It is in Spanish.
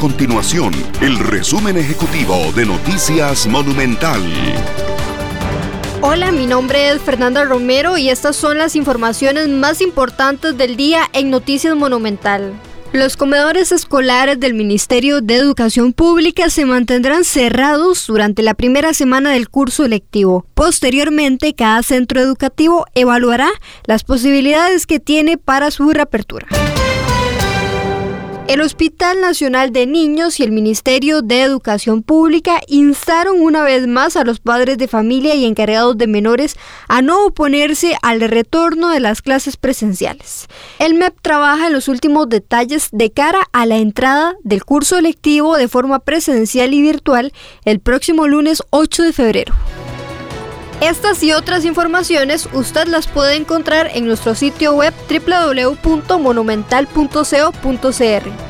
continuación el resumen ejecutivo de Noticias Monumental. Hola, mi nombre es Fernanda Romero y estas son las informaciones más importantes del día en Noticias Monumental. Los comedores escolares del Ministerio de Educación Pública se mantendrán cerrados durante la primera semana del curso lectivo. Posteriormente, cada centro educativo evaluará las posibilidades que tiene para su reapertura. El Hospital Nacional de Niños y el Ministerio de Educación Pública instaron una vez más a los padres de familia y encargados de menores a no oponerse al retorno de las clases presenciales. El MEP trabaja en los últimos detalles de cara a la entrada del curso lectivo de forma presencial y virtual el próximo lunes 8 de febrero. Estas y otras informaciones usted las puede encontrar en nuestro sitio web www.monumental.co.cr.